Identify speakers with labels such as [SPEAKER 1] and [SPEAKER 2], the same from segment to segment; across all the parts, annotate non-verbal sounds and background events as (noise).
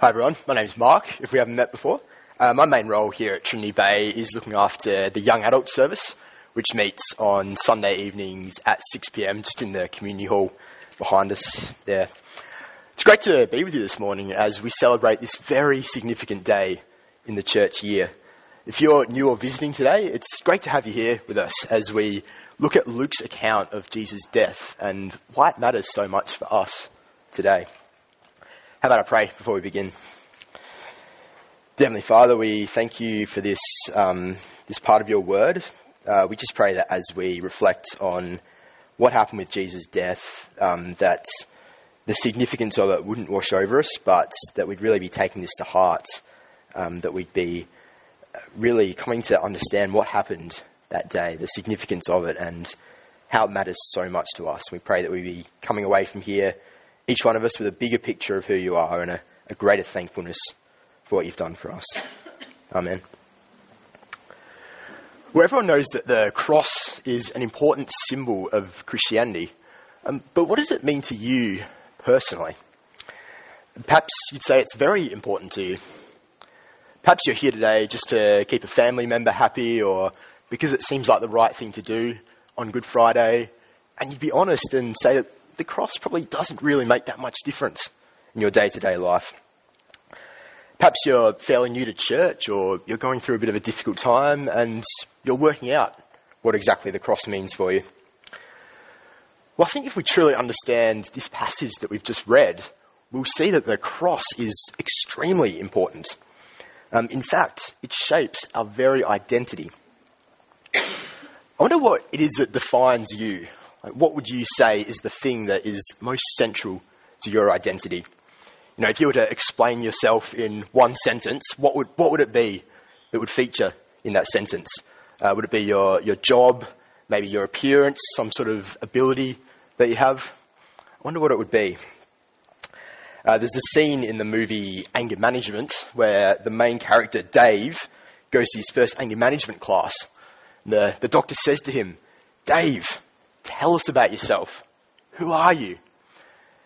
[SPEAKER 1] Hi everyone, my name is Mark, if we haven't met before. Uh, my main role here at Trinity Bay is looking after the young adult service, which meets on Sunday evenings at 6pm, just in the community hall behind us there. It's great to be with you this morning as we celebrate this very significant day in the church year. If you're new or visiting today, it's great to have you here with us as we look at Luke's account of Jesus' death and why it matters so much for us today. How about I pray before we begin? Heavenly Father, we thank you for this, um, this part of your word. Uh, we just pray that as we reflect on what happened with Jesus' death, um, that the significance of it wouldn't wash over us, but that we'd really be taking this to heart, um, that we'd be really coming to understand what happened that day, the significance of it, and how it matters so much to us. We pray that we be coming away from here each one of us with a bigger picture of who you are and a, a greater thankfulness for what you've done for us. Amen. Well, everyone knows that the cross is an important symbol of Christianity. Um, but what does it mean to you personally? Perhaps you'd say it's very important to you. Perhaps you're here today just to keep a family member happy or because it seems like the right thing to do on Good Friday. And you'd be honest and say that the cross probably doesn't really make that much difference in your day to day life. Perhaps you're fairly new to church or you're going through a bit of a difficult time and you're working out what exactly the cross means for you. Well, I think if we truly understand this passage that we've just read, we'll see that the cross is extremely important. Um, in fact, it shapes our very identity. I wonder what it is that defines you like, what would you say is the thing that is most central to your identity? You know, if you were to explain yourself in one sentence, what would, what would it be that would feature in that sentence? Uh, would it be your, your job, maybe your appearance, some sort of ability that you have? I wonder what it would be. Uh, there's a scene in the movie Anger Management where the main character, Dave, goes to his first anger management class. The, the doctor says to him, Dave, Tell us about yourself. Who are you?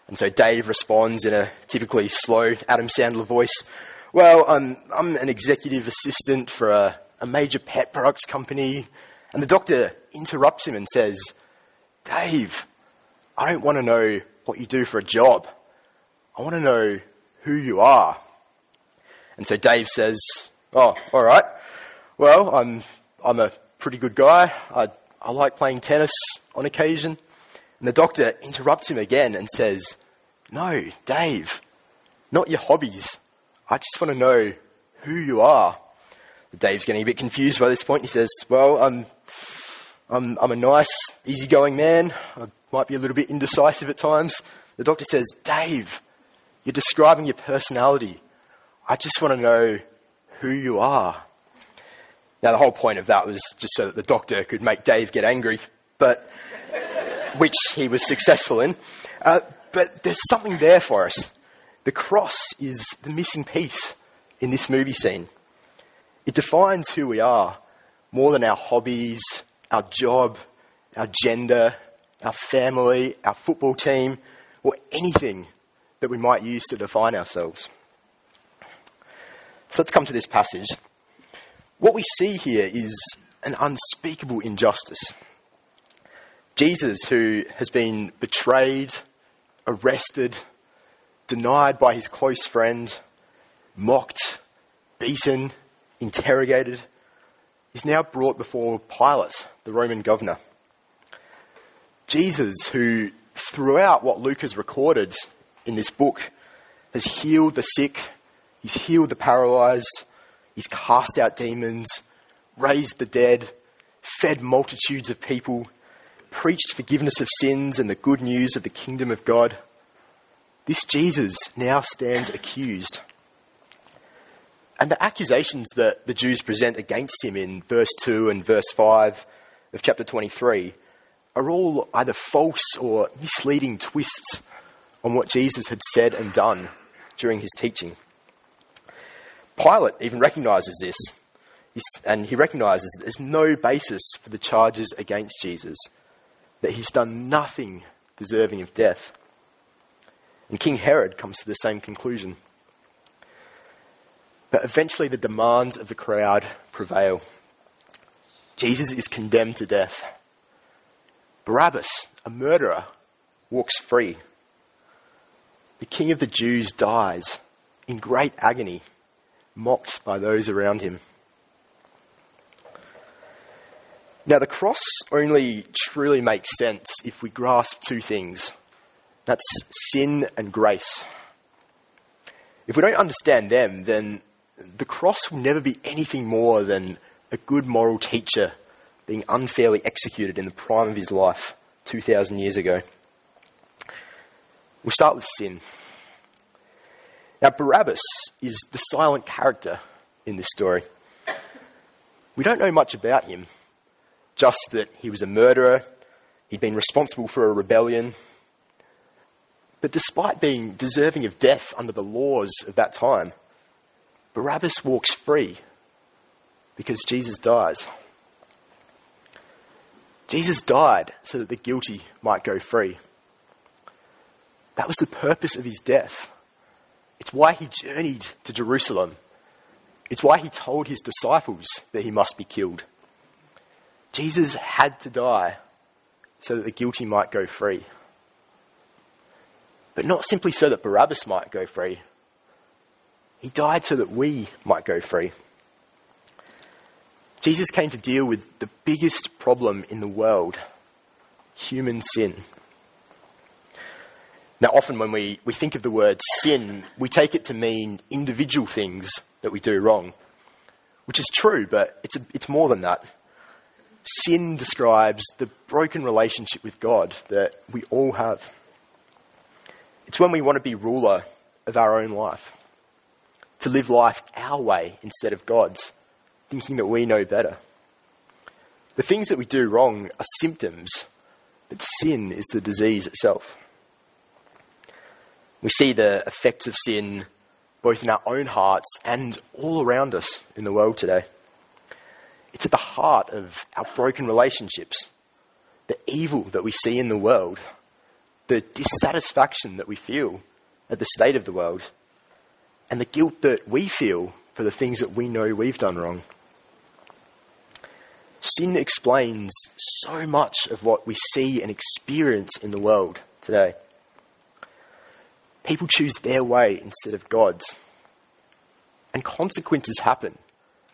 [SPEAKER 1] And so Dave responds in a typically slow Adam Sandler voice Well, I'm, I'm an executive assistant for a, a major pet products company. And the doctor interrupts him and says, Dave, I don't want to know what you do for a job. I want to know who you are. And so Dave says, Oh, all right. Well, I'm, I'm a pretty good guy. I I like playing tennis on occasion. And the doctor interrupts him again and says, No, Dave, not your hobbies. I just want to know who you are. Dave's getting a bit confused by this point. He says, Well, I'm, I'm, I'm a nice, easygoing man. I might be a little bit indecisive at times. The doctor says, Dave, you're describing your personality. I just want to know who you are. Now, the whole point of that was just so that the doctor could make Dave get angry, but which he was successful in. Uh, but there's something there for us. The cross is the missing piece in this movie scene. It defines who we are more than our hobbies, our job, our gender, our family, our football team, or anything that we might use to define ourselves. So let's come to this passage. What we see here is an unspeakable injustice. Jesus, who has been betrayed, arrested, denied by his close friend, mocked, beaten, interrogated, is now brought before Pilate, the Roman governor. Jesus, who throughout what Luke has recorded in this book, has healed the sick, he's healed the paralyzed, He's cast out demons, raised the dead, fed multitudes of people, preached forgiveness of sins and the good news of the kingdom of God. This Jesus now stands accused. And the accusations that the Jews present against him in verse 2 and verse 5 of chapter 23 are all either false or misleading twists on what Jesus had said and done during his teaching. Pilate even recognizes this, and he recognizes that there's no basis for the charges against Jesus, that he's done nothing deserving of death. And King Herod comes to the same conclusion. But eventually, the demands of the crowd prevail. Jesus is condemned to death. Barabbas, a murderer, walks free. The king of the Jews dies in great agony, mocked by those around him. Now, the cross only truly makes sense if we grasp two things that's sin and grace. If we don't understand them, then the cross will never be anything more than a good moral teacher being unfairly executed in the prime of his life 2,000 years ago. We'll start with sin. Now, Barabbas is the silent character in this story. We don't know much about him, just that he was a murderer, he'd been responsible for a rebellion. But despite being deserving of death under the laws of that time, Barabbas walks free because Jesus dies. Jesus died so that the guilty might go free. That was the purpose of his death. It's why he journeyed to Jerusalem. It's why he told his disciples that he must be killed. Jesus had to die so that the guilty might go free. But not simply so that Barabbas might go free, he died so that we might go free. Jesus came to deal with the biggest problem in the world human sin. Now, often when we, we think of the word sin, we take it to mean individual things that we do wrong, which is true, but it's, a, it's more than that. Sin describes the broken relationship with God that we all have. It's when we want to be ruler of our own life to live life our way instead of God's, thinking that we know better. The things that we do wrong are symptoms, but sin is the disease itself. We see the effects of sin both in our own hearts and all around us in the world today. It's at the heart of our broken relationships, the evil that we see in the world, the dissatisfaction that we feel at the state of the world, and the guilt that we feel for the things that we know we've done wrong. Sin explains so much of what we see and experience in the world today. People choose their way instead of God's. And consequences happen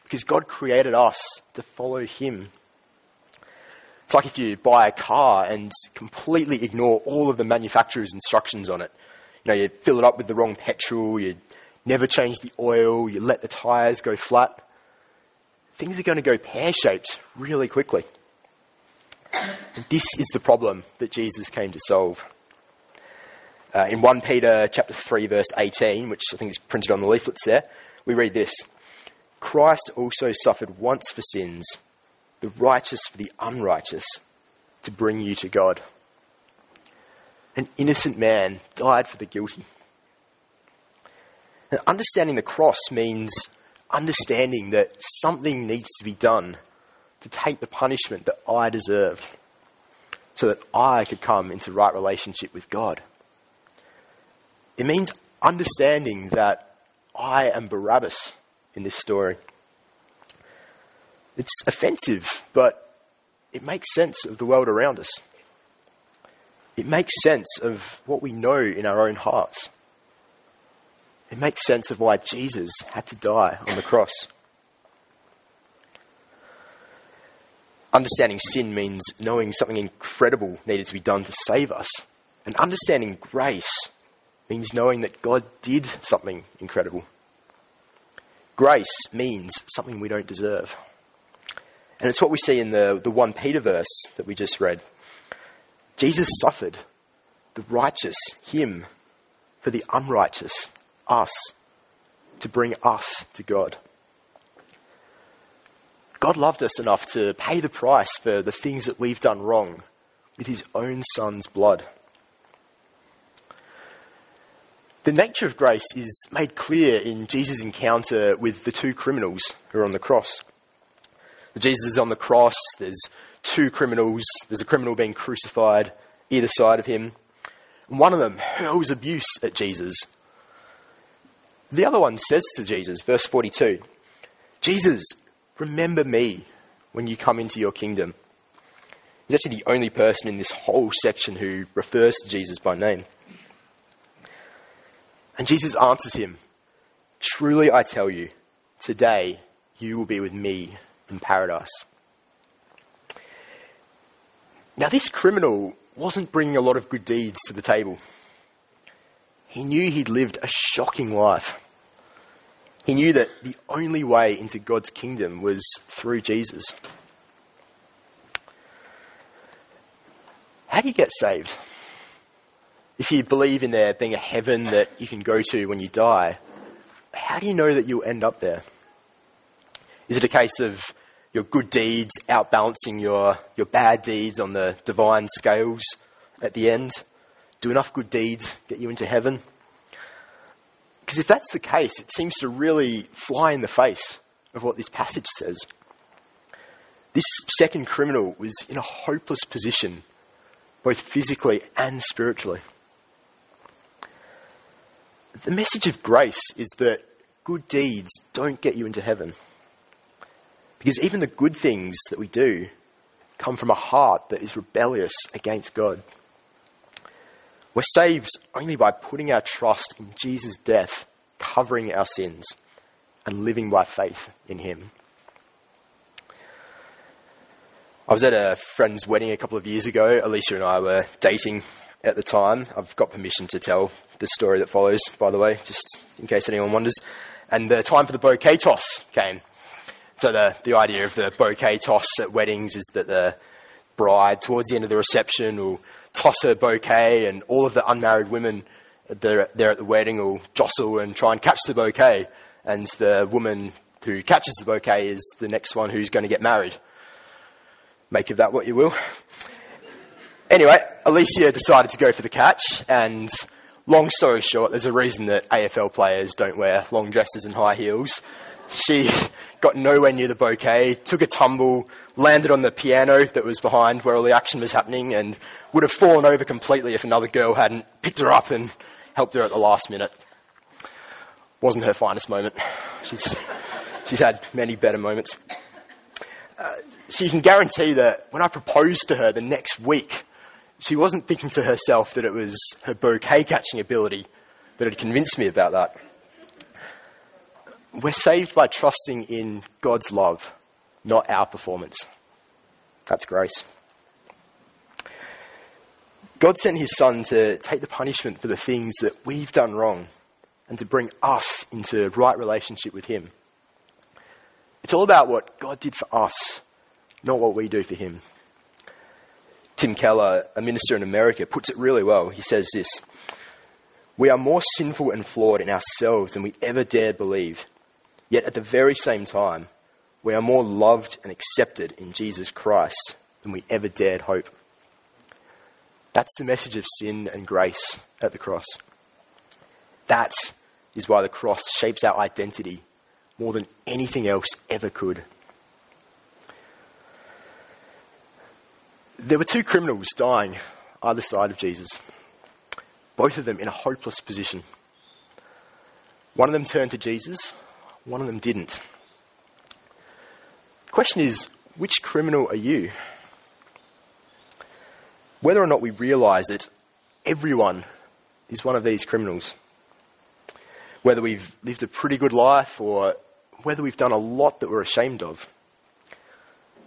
[SPEAKER 1] because God created us to follow Him. It's like if you buy a car and completely ignore all of the manufacturer's instructions on it. You know, you fill it up with the wrong petrol, you never change the oil, you let the tyres go flat, things are going to go pear shaped really quickly. And this is the problem that Jesus came to solve. Uh, in 1 Peter chapter 3 verse 18, which I think is printed on the leaflets there, we read this. Christ also suffered once for sins, the righteous for the unrighteous, to bring you to God. An innocent man died for the guilty. And understanding the cross means understanding that something needs to be done to take the punishment that I deserve so that I could come into right relationship with God. It means understanding that I am Barabbas in this story. It's offensive, but it makes sense of the world around us. It makes sense of what we know in our own hearts it makes sense of why Jesus had to die on the cross. Understanding sin means knowing something incredible needed to be done to save us. And understanding grace means knowing that God did something incredible. Grace means something we don't deserve. And it's what we see in the, the 1 Peter verse that we just read. Jesus suffered, the righteous, him, for the unrighteous, us to bring us to God. God loved us enough to pay the price for the things that we've done wrong with his own son's blood. The nature of grace is made clear in Jesus' encounter with the two criminals who are on the cross. Jesus is on the cross, there's two criminals, there's a criminal being crucified either side of him. And one of them hurls abuse at Jesus The other one says to Jesus, verse 42, Jesus, remember me when you come into your kingdom. He's actually the only person in this whole section who refers to Jesus by name. And Jesus answers him, Truly I tell you, today you will be with me in paradise. Now, this criminal wasn't bringing a lot of good deeds to the table. He knew he'd lived a shocking life. He knew that the only way into God's kingdom was through Jesus. How do you get saved? If you believe in there being a heaven that you can go to when you die, how do you know that you'll end up there? Is it a case of your good deeds outbalancing your, your bad deeds on the divine scales at the end? Do enough good deeds get you into heaven? Because if that's the case, it seems to really fly in the face of what this passage says. This second criminal was in a hopeless position, both physically and spiritually. The message of grace is that good deeds don't get you into heaven. Because even the good things that we do come from a heart that is rebellious against God. We're saved only by putting our trust in Jesus' death, covering our sins, and living by faith in Him. I was at a friend's wedding a couple of years ago. Alicia and I were dating at the time. I've got permission to tell the story that follows, by the way, just in case anyone wonders. And the time for the bouquet toss came. So the, the idea of the bouquet toss at weddings is that the bride, towards the end of the reception, will toss her bouquet, and all of the unmarried women there, there at the wedding will jostle and try and catch the bouquet. And the woman who catches the bouquet is the next one who's going to get married. Make of that what you will. Anyway, Alicia decided to go for the catch, and long story short, there's a reason that AFL players don't wear long dresses and high heels. She (laughs) got nowhere near the bouquet, took a tumble, landed on the piano that was behind where all the action was happening, and would have fallen over completely if another girl hadn't picked her up and helped her at the last minute. Wasn't her finest moment. She's, she's had many better moments. Uh, so you can guarantee that when I proposed to her the next week, she wasn't thinking to herself that it was her bouquet catching ability that had convinced me about that. We're saved by trusting in God's love, not our performance. That's grace. God sent his son to take the punishment for the things that we've done wrong and to bring us into right relationship with him. It's all about what God did for us, not what we do for him. Tim Keller, a minister in America, puts it really well. He says this We are more sinful and flawed in ourselves than we ever dared believe. Yet at the very same time, we are more loved and accepted in Jesus Christ than we ever dared hope. That's the message of sin and grace at the cross. That is why the cross shapes our identity more than anything else ever could. There were two criminals dying either side of Jesus, both of them in a hopeless position. One of them turned to Jesus, one of them didn't. The question is which criminal are you? Whether or not we realize it, everyone is one of these criminals. Whether we've lived a pretty good life or whether we've done a lot that we're ashamed of,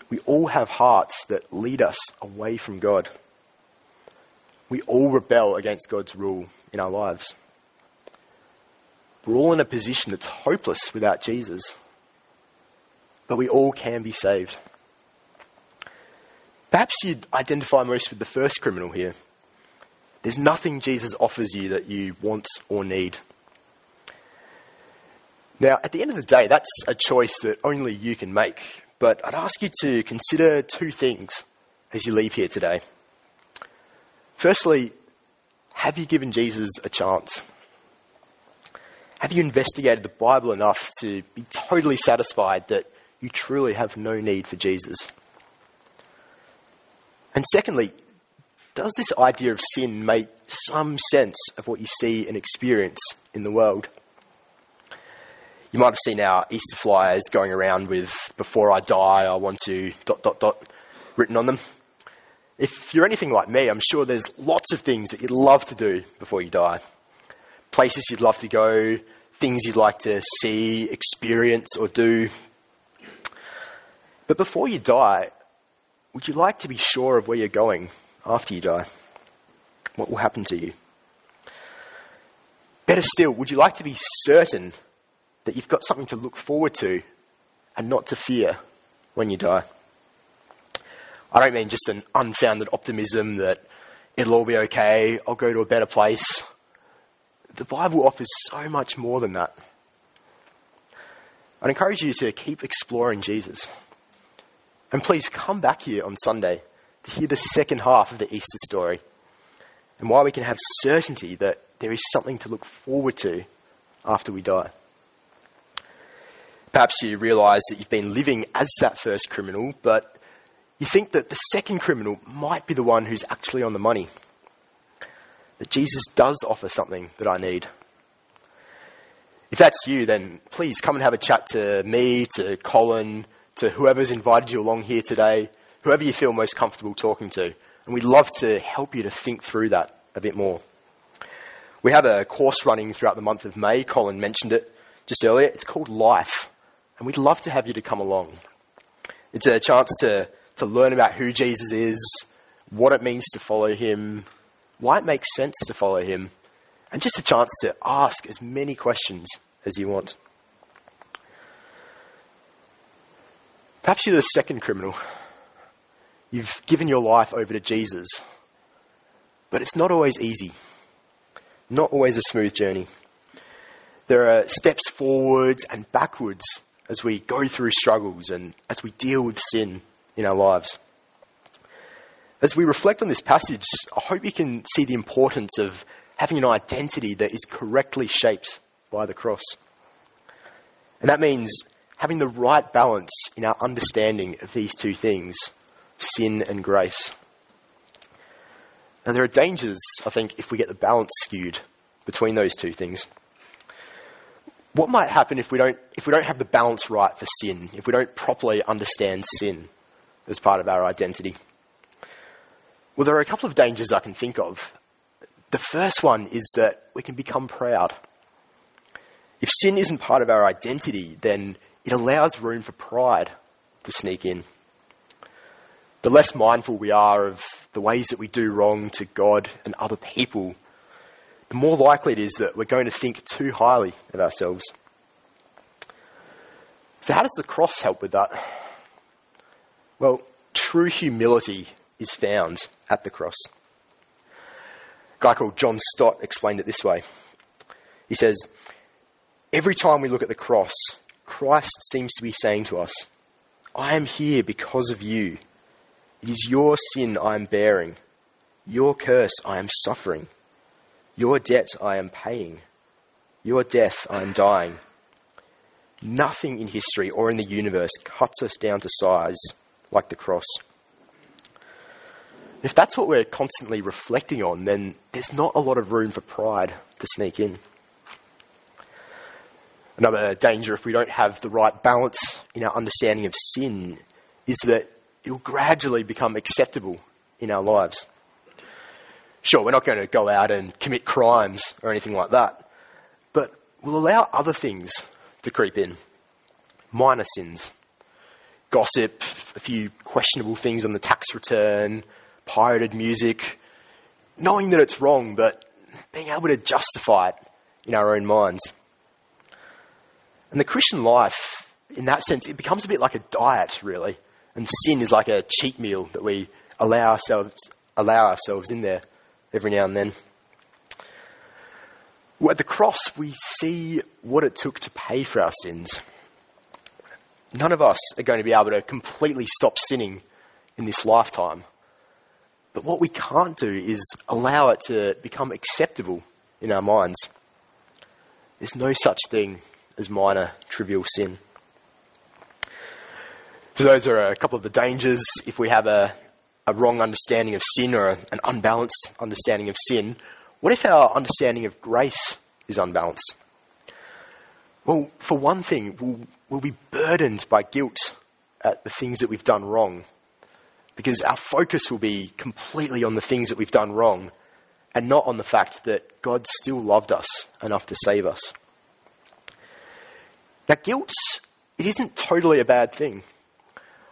[SPEAKER 1] we all have hearts that lead us away from God. We all rebel against God's rule in our lives. We're all in a position that's hopeless without Jesus. But we all can be saved. Perhaps you'd identify most with the first criminal here. There's nothing Jesus offers you that you want or need. Now, at the end of the day, that's a choice that only you can make. But I'd ask you to consider two things as you leave here today. Firstly, have you given Jesus a chance? Have you investigated the Bible enough to be totally satisfied that you truly have no need for Jesus? And secondly, does this idea of sin make some sense of what you see and experience in the world? You might have seen our Easter flyers going around with, before I die, I want to dot, dot, dot written on them. If you're anything like me, I'm sure there's lots of things that you'd love to do before you die. Places you'd love to go, things you'd like to see, experience, or do. But before you die, would you like to be sure of where you're going after you die? What will happen to you? Better still, would you like to be certain that you've got something to look forward to and not to fear when you die? I don't mean just an unfounded optimism that it'll all be okay, I'll go to a better place. The Bible offers so much more than that. I'd encourage you to keep exploring Jesus. And please come back here on Sunday to hear the second half of the Easter story and why we can have certainty that there is something to look forward to after we die. Perhaps you realise that you've been living as that first criminal, but you think that the second criminal might be the one who's actually on the money. That Jesus does offer something that I need. If that's you, then please come and have a chat to me, to Colin, to whoever's invited you along here today, whoever you feel most comfortable talking to. And we'd love to help you to think through that a bit more. We have a course running throughout the month of May. Colin mentioned it just earlier. It's called Life. And we'd love to have you to come along. It's a chance to to learn about who Jesus is, what it means to follow him, why it makes sense to follow him, and just a chance to ask as many questions as you want. Perhaps you're the second criminal. You've given your life over to Jesus, but it's not always easy, not always a smooth journey. There are steps forwards and backwards as we go through struggles and as we deal with sin in our lives. As we reflect on this passage, I hope you can see the importance of having an identity that is correctly shaped by the cross. And that means having the right balance in our understanding of these two things sin and grace. And there are dangers, I think, if we get the balance skewed between those two things. What might happen if we don't, if we don't have the balance right for sin, if we don't properly understand sin? as part of our identity? Well, there are a couple of dangers I can think of. The first one is that we can become proud. If sin isn't part of our identity, then it allows room for pride to sneak in. The less mindful we are of the ways that we do wrong to God and other people, the more likely it is that we're going to think too highly of ourselves. So, how does the cross help with that? Well, true humility is found at the cross. A guy called John Stott explained it this way. He says, Every time we look at the cross, Christ seems to be saying to us, I am here because of you. It is your sin I am bearing. Your curse I am suffering. Your debt I am paying. Your death I am dying. Nothing in history or in the universe cuts us down to size like the cross. If that's what we're constantly reflecting on, then there's not a lot of room for pride to sneak in. Another danger, if we don't have the right balance in our understanding of sin, is that it will gradually become acceptable in our lives. Sure, we're not going to go out and commit crimes or anything like that, but we'll allow other things to creep in. Minor sins, gossip, a few questionable things on the tax return, pirated music, knowing that it's wrong, but being able to justify it in our own minds. And the Christian life, in that sense, it becomes a bit like a diet, really. And sin is like a cheat meal that we allow ourselves, allow ourselves in there every now and then. Well, at the cross, we see what it took to pay for our sins. None of us are going to be able to completely stop sinning in this lifetime. But what we can't do is allow it to become acceptable in our minds. There's no such thing as minor, trivial sin. So, those are a couple of the dangers if we have a, a wrong understanding of sin or an unbalanced understanding of sin. What if our understanding of grace is unbalanced? Well, for one thing, we'll, we'll be burdened by guilt at the things that we've done wrong because our focus will be completely on the things that we've done wrong and not on the fact that God still loved us enough to save us. Now, guilt, it isn't totally a bad thing.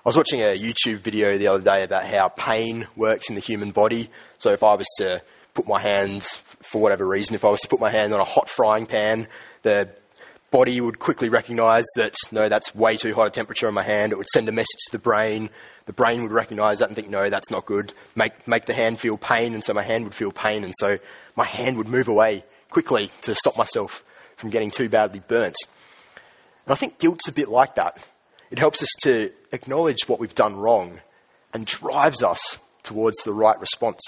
[SPEAKER 1] I was watching a YouTube video the other day about how pain works in the human body. So if I was to put my hands, for whatever reason, if I was to put my hand on a hot frying pan, the body would quickly recognize that, no, that's way too hot a temperature on my hand. It would send a message to the brain. The brain would recognize that and think, no, that's not good. Make, make the hand feel pain, and so my hand would feel pain, and so my hand would move away quickly to stop myself from getting too badly burnt. And I think guilt's a bit like that. It helps us to acknowledge what we've done wrong and drives us towards the right response.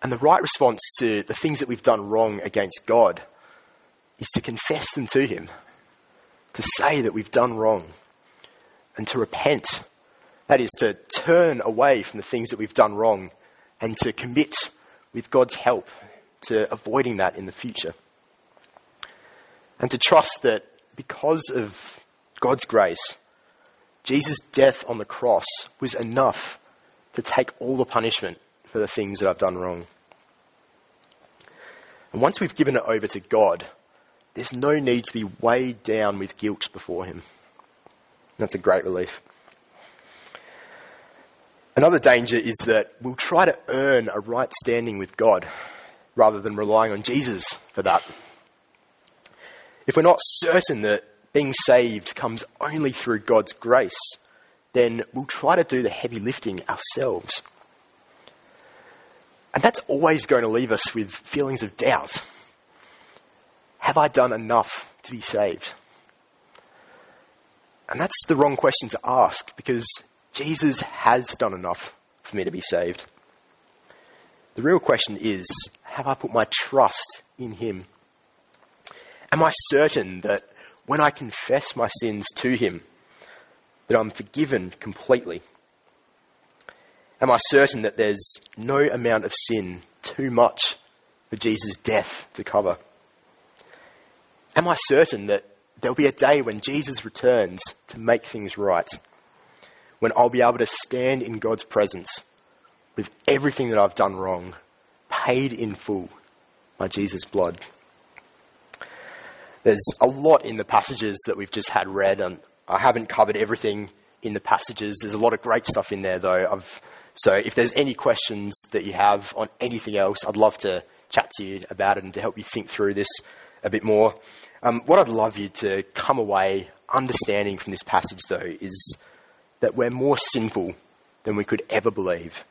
[SPEAKER 1] And the right response to the things that we've done wrong against God is to confess them to Him, to say that we've done wrong, and to repent. That is, to turn away from the things that we've done wrong and to commit with God's help to avoiding that in the future. And to trust that because of God's grace, Jesus' death on the cross was enough to take all the punishment for the things that I've done wrong. And once we've given it over to God, there's no need to be weighed down with guilt before Him. That's a great relief. Another danger is that we'll try to earn a right standing with God rather than relying on Jesus for that. If we're not certain that being saved comes only through God's grace, then we'll try to do the heavy lifting ourselves. And that's always going to leave us with feelings of doubt. Have I done enough to be saved? And that's the wrong question to ask because Jesus has done enough for me to be saved. The real question is have I put my trust in Him? Am I certain that when I confess my sins to Him, that I'm forgiven completely? Am I certain that there's no amount of sin too much for Jesus' death to cover? Am I certain that there'll be a day when Jesus returns to make things right? When I'll be able to stand in God's presence with everything that I've done wrong, paid in full by Jesus' blood? There's a lot in the passages that we've just had read, and I haven't covered everything in the passages. There's a lot of great stuff in there, though. I've, so if there's any questions that you have on anything else, I'd love to chat to you about it and to help you think through this a bit more. Um, what I'd love you to come away understanding from this passage, though, is that we're more sinful than we could ever believe,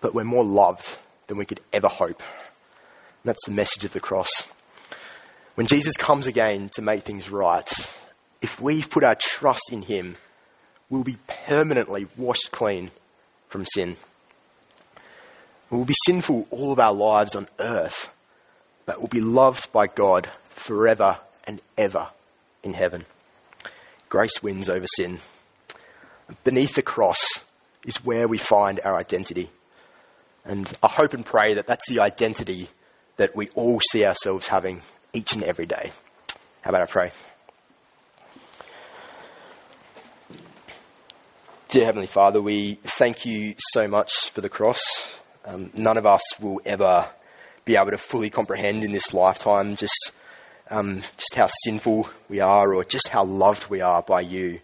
[SPEAKER 1] but we're more loved than we could ever hope. And that's the message of the cross. When Jesus comes again to make things right, if we've put our trust in him, we'll be permanently washed clean from sin. We'll be sinful all of our lives on earth, but we'll be loved by God forever and ever in heaven. Grace wins over sin. Beneath the cross is where we find our identity. And I hope and pray that that's the identity that we all see ourselves having each and every day. How about I pray? Dear Heavenly Father, we thank you so much for the cross. Um, none of us will ever be able to fully comprehend in this lifetime just um, just how sinful we are or just how loved we are by you.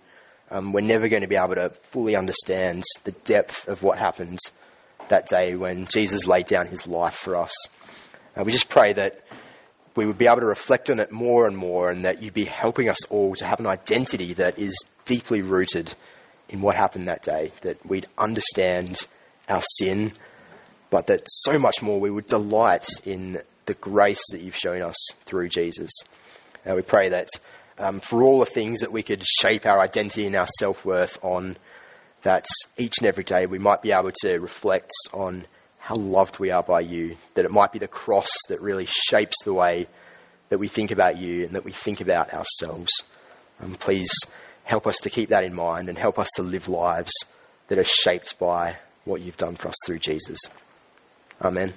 [SPEAKER 1] Um, we're never going to be able to fully understand the depth of what happened that day when Jesus laid down his life for us. Uh, we just pray that we would be able to reflect on it more and more, and that you'd be helping us all to have an identity that is deeply rooted in what happened that day, that we'd understand our sin, but that so much more we would delight in the grace that you've shown us through Jesus. And we pray that um, for all the things that we could shape our identity and our self worth on, that each and every day we might be able to reflect on how loved we are by you, that it might be the cross that really shapes the way that we think about you and that we think about ourselves. Um, please help us to keep that in mind and help us to live lives that are shaped by what you've done for us through Jesus. Amen.